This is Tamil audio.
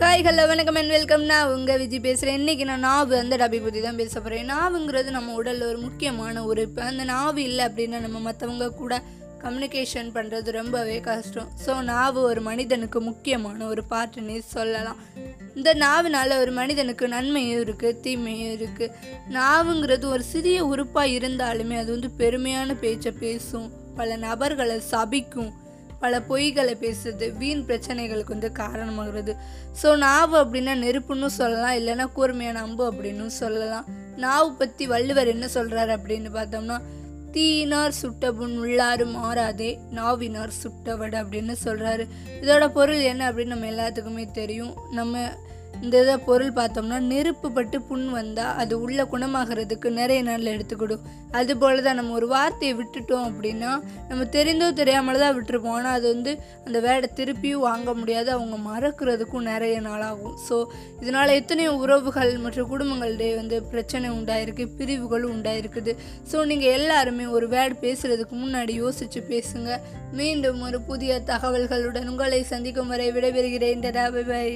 ஹாய் ஹலோ வணக்கம் அண்ட் வெல்கம் நான் உங்கள் விஜய் பேசுகிறேன் இன்றைக்கி நான் நாவு அந்த டாபிக் பற்றி தான் பேச போகிறேன் நாவுங்கிறது நம்ம உடலில் ஒரு முக்கியமான உறுப்பு அந்த நாவு இல்லை அப்படின்னா நம்ம மற்றவங்க கூட கம்யூனிகேஷன் பண்ணுறது ரொம்பவே கஷ்டம். ஸோ நாவு ஒரு மனிதனுக்கு முக்கியமான ஒரு பாட்டுன்னு சொல்லலாம். இந்த நாவினால ஒரு மனிதனுக்கு நன்மையும் இருக்குது தீமையும் இருக்குது நாவுங்கிறது ஒரு சிறிய உறுப்பாக இருந்தாலுமே அது வந்து பெருமையான பேச்சை பேசும். பல நபர்களை சபிக்கும். பல பொய்களை பேசுறது வீண் பிரச்சனைகளுக்கு வந்து காரணமாகிறது. ஸோ நாவு அப்படின்னா நெருப்புன்னு சொல்லலாம் இல்லைன்னா கூர்மையான அம்பு அப்படின்னு சொல்லலாம். நாவு பற்றி வள்ளுவர் என்ன சொல்கிறாரு அப்படின்னு பார்த்தோம்னா தீயினார் சுட்டபுண் உள்ளாறு மாறாதே நாவினார் சுட்டவடு அப்படின்னு சொல்கிறாரு இதோட பொருள் என்ன அப்படின்னு நம்ம எல்லாத்துக்குமே தெரியும். நம்ம இந்த இதை பொருள் பார்த்தோம்னா நெருப்பு பட்டு புண் வந்தால் அது உள்ளே குணமாகிறதுக்கு நிறைய நாள் எடுத்துக்கிடும் அதுபோல் தான் நம்ம ஒரு வார்த்தையை விட்டுட்டோம் அப்படின்னா நம்ம தெரிந்தோ தெரியாமல் தான் விட்டுருப்போம். ஆனால் அது வந்து அந்த வேடை திருப்பியும் வாங்க முடியாது. அவங்க மறக்கிறதுக்கும் நிறைய நாளாகும். ஸோ இதனால் எத்தனையோ உறவுகள் மற்றும் குடும்பங்களிடையே வந்து பிரச்சனை உண்டாயிருக்கு பிரிவுகளும் உண்டாயிருக்குது. ஸோ நீங்கள் எல்லாருமே ஒரு வேர்டு பேசுகிறதுக்கு முன்னாடி யோசித்து பேசுங்க. மீண்டும் ஒரு புதிய தகவல்களுடன் உங்களை சந்திக்கும் வரை விடைபெறுகிறேன். பை.